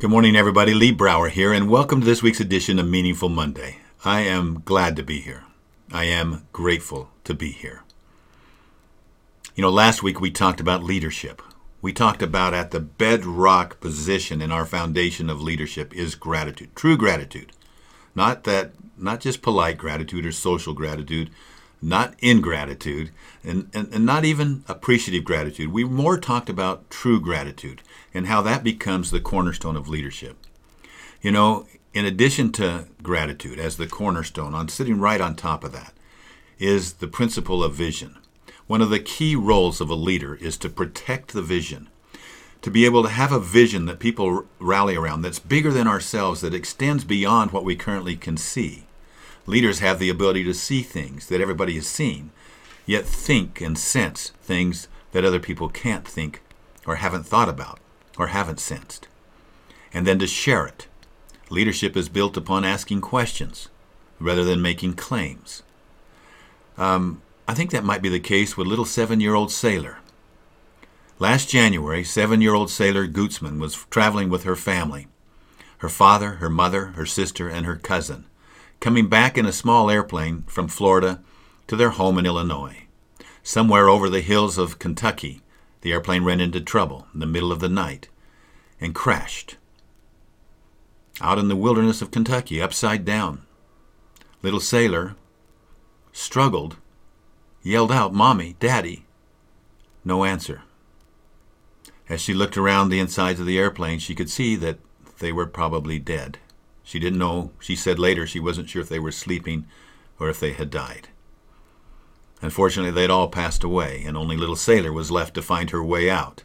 Good morning, everybody. Lee Brower here, and welcome to this week's edition of Meaningful Monday. I am glad to be here. I am grateful to be here. You know, last week we talked about leadership. We talked about at the bedrock position in our foundation of leadership is gratitude, true gratitude. Not that, not just polite gratitude or social gratitude, not ingratitude, and, and, and not even appreciative gratitude. We more talked about true gratitude and how that becomes the cornerstone of leadership. You know, in addition to gratitude as the cornerstone, on sitting right on top of that, is the principle of vision. One of the key roles of a leader is to protect the vision, to be able to have a vision that people rally around that's bigger than ourselves, that extends beyond what we currently can see. Leaders have the ability to see things that everybody has seen, yet think and sense things that other people can't think or haven't thought about or haven't sensed. And then to share it. Leadership is built upon asking questions rather than making claims. Um, I think that might be the case with little seven year old Sailor. Last January, seven year old Sailor Gutzler was traveling with her family her father, her mother, her sister, and her cousin, coming back in a small airplane from Florida to their home in Illinois. Somewhere over the hills of Kentucky, the airplane ran into trouble in the middle of the night and crashed. Out in the wilderness of Kentucky, upside down, little Sailor struggled, yelled out, Mommy, Daddy. No answer. As she looked around the insides of the airplane, she could see that they were probably dead. She didn't know, she said later, she wasn't sure if they were sleeping or if they had died. Unfortunately, they'd all passed away, and only little Sailor was left to find her way out.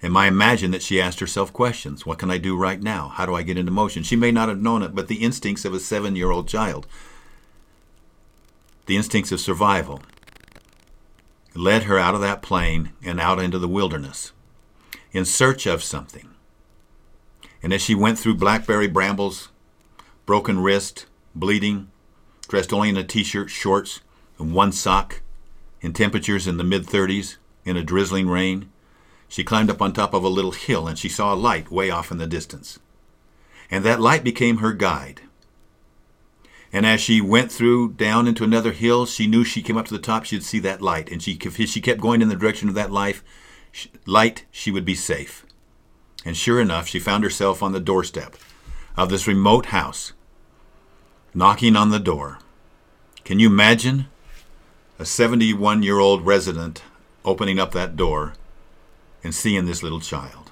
And I imagine that she asked herself questions. What can I do right now? How do I get into motion? She may not have known it, but the instincts of a seven year old child the instincts of survival, led her out of that plane and out into the wilderness in search of something. And as she went through blackberry brambles, broken wrist, bleeding, dressed only in a t shirt, shorts, and one sock, in temperatures in the mid 30s, in a drizzling rain, she climbed up on top of a little hill and she saw a light way off in the distance. And that light became her guide. And as she went through down into another hill, she knew she came up to the top, she'd see that light. And she, if she kept going in the direction of that life, light, she would be safe. And sure enough, she found herself on the doorstep of this remote house, knocking on the door. Can you imagine a 71 year old resident opening up that door and seeing this little child?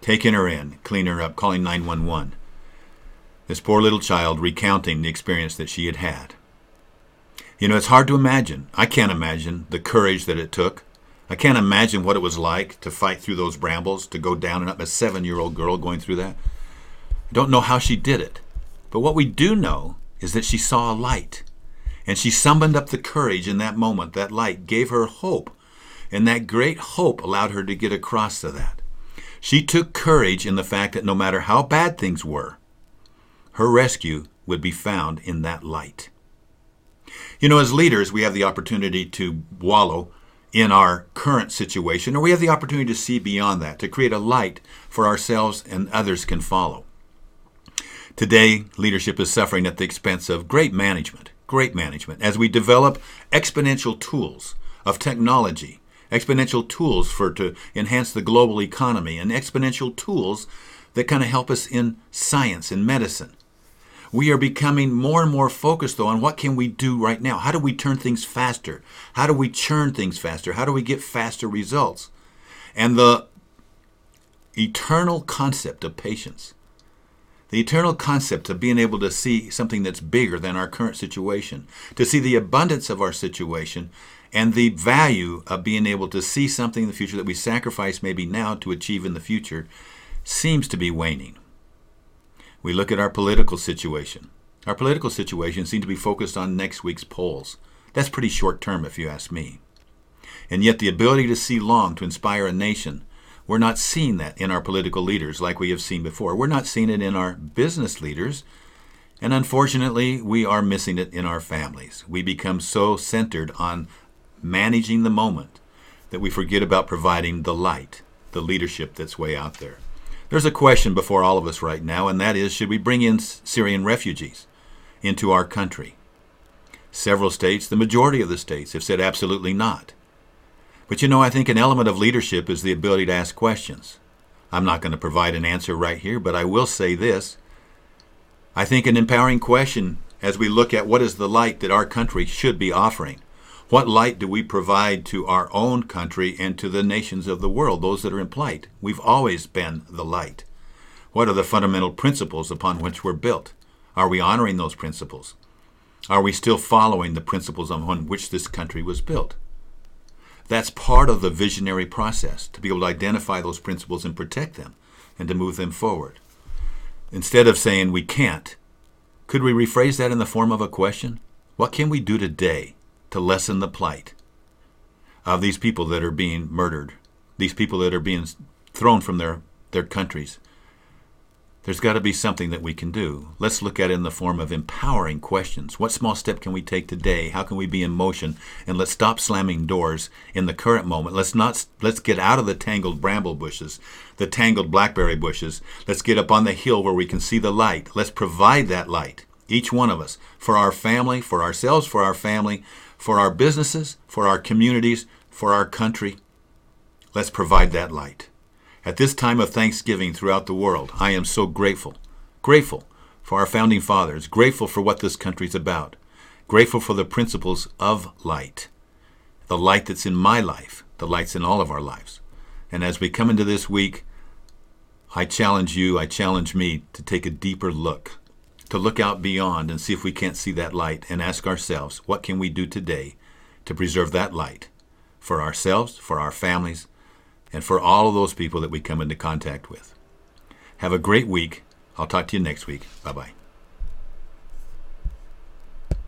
Taking her in, cleaning her up, calling 911 this poor little child recounting the experience that she had had. You know, it's hard to imagine. I can't imagine the courage that it took. I can't imagine what it was like to fight through those brambles, to go down and up, a seven year old girl going through that. Don't know how she did it. But what we do know is that she saw a light. And she summoned up the courage in that moment. That light gave her hope. And that great hope allowed her to get across to that. She took courage in the fact that no matter how bad things were, her rescue would be found in that light. You know, as leaders, we have the opportunity to wallow in our current situation, or we have the opportunity to see beyond that, to create a light for ourselves and others can follow. Today, leadership is suffering at the expense of great management, great management, as we develop exponential tools of technology, exponential tools for to enhance the global economy, and exponential tools that kind of help us in science and medicine. We are becoming more and more focused though on what can we do right now? How do we turn things faster? How do we churn things faster? How do we get faster results? And the eternal concept of patience the eternal concept of being able to see something that's bigger than our current situation to see the abundance of our situation and the value of being able to see something in the future that we sacrifice maybe now to achieve in the future seems to be waning we look at our political situation. Our political situation seems to be focused on next week's polls. That's pretty short term, if you ask me. And yet, the ability to see long to inspire a nation, we're not seeing that in our political leaders like we have seen before. We're not seeing it in our business leaders. And unfortunately, we are missing it in our families. We become so centered on managing the moment that we forget about providing the light, the leadership that's way out there. There's a question before all of us right now, and that is should we bring in Syrian refugees into our country? Several states, the majority of the states, have said absolutely not. But you know, I think an element of leadership is the ability to ask questions. I'm not going to provide an answer right here, but I will say this. I think an empowering question as we look at what is the light that our country should be offering. What light do we provide to our own country and to the nations of the world, those that are in plight? We've always been the light. What are the fundamental principles upon which we're built? Are we honoring those principles? Are we still following the principles on which this country was built? That's part of the visionary process, to be able to identify those principles and protect them and to move them forward. Instead of saying we can't, could we rephrase that in the form of a question? What can we do today to lessen the plight of these people that are being murdered, these people that are being thrown from their, their countries? There's got to be something that we can do. Let's look at it in the form of empowering questions. What small step can we take today? How can we be in motion? And let's stop slamming doors in the current moment. Let's not let's get out of the tangled bramble bushes, the tangled blackberry bushes. Let's get up on the hill where we can see the light. Let's provide that light, each one of us, for our family, for ourselves, for our family, for our businesses, for our communities, for our country. Let's provide that light. At this time of thanksgiving throughout the world, I am so grateful. Grateful for our founding fathers, grateful for what this country's about, grateful for the principles of light, the light that's in my life, the light's in all of our lives. And as we come into this week, I challenge you, I challenge me to take a deeper look, to look out beyond and see if we can't see that light and ask ourselves, what can we do today to preserve that light for ourselves, for our families, and for all of those people that we come into contact with. Have a great week. I'll talk to you next week. Bye bye.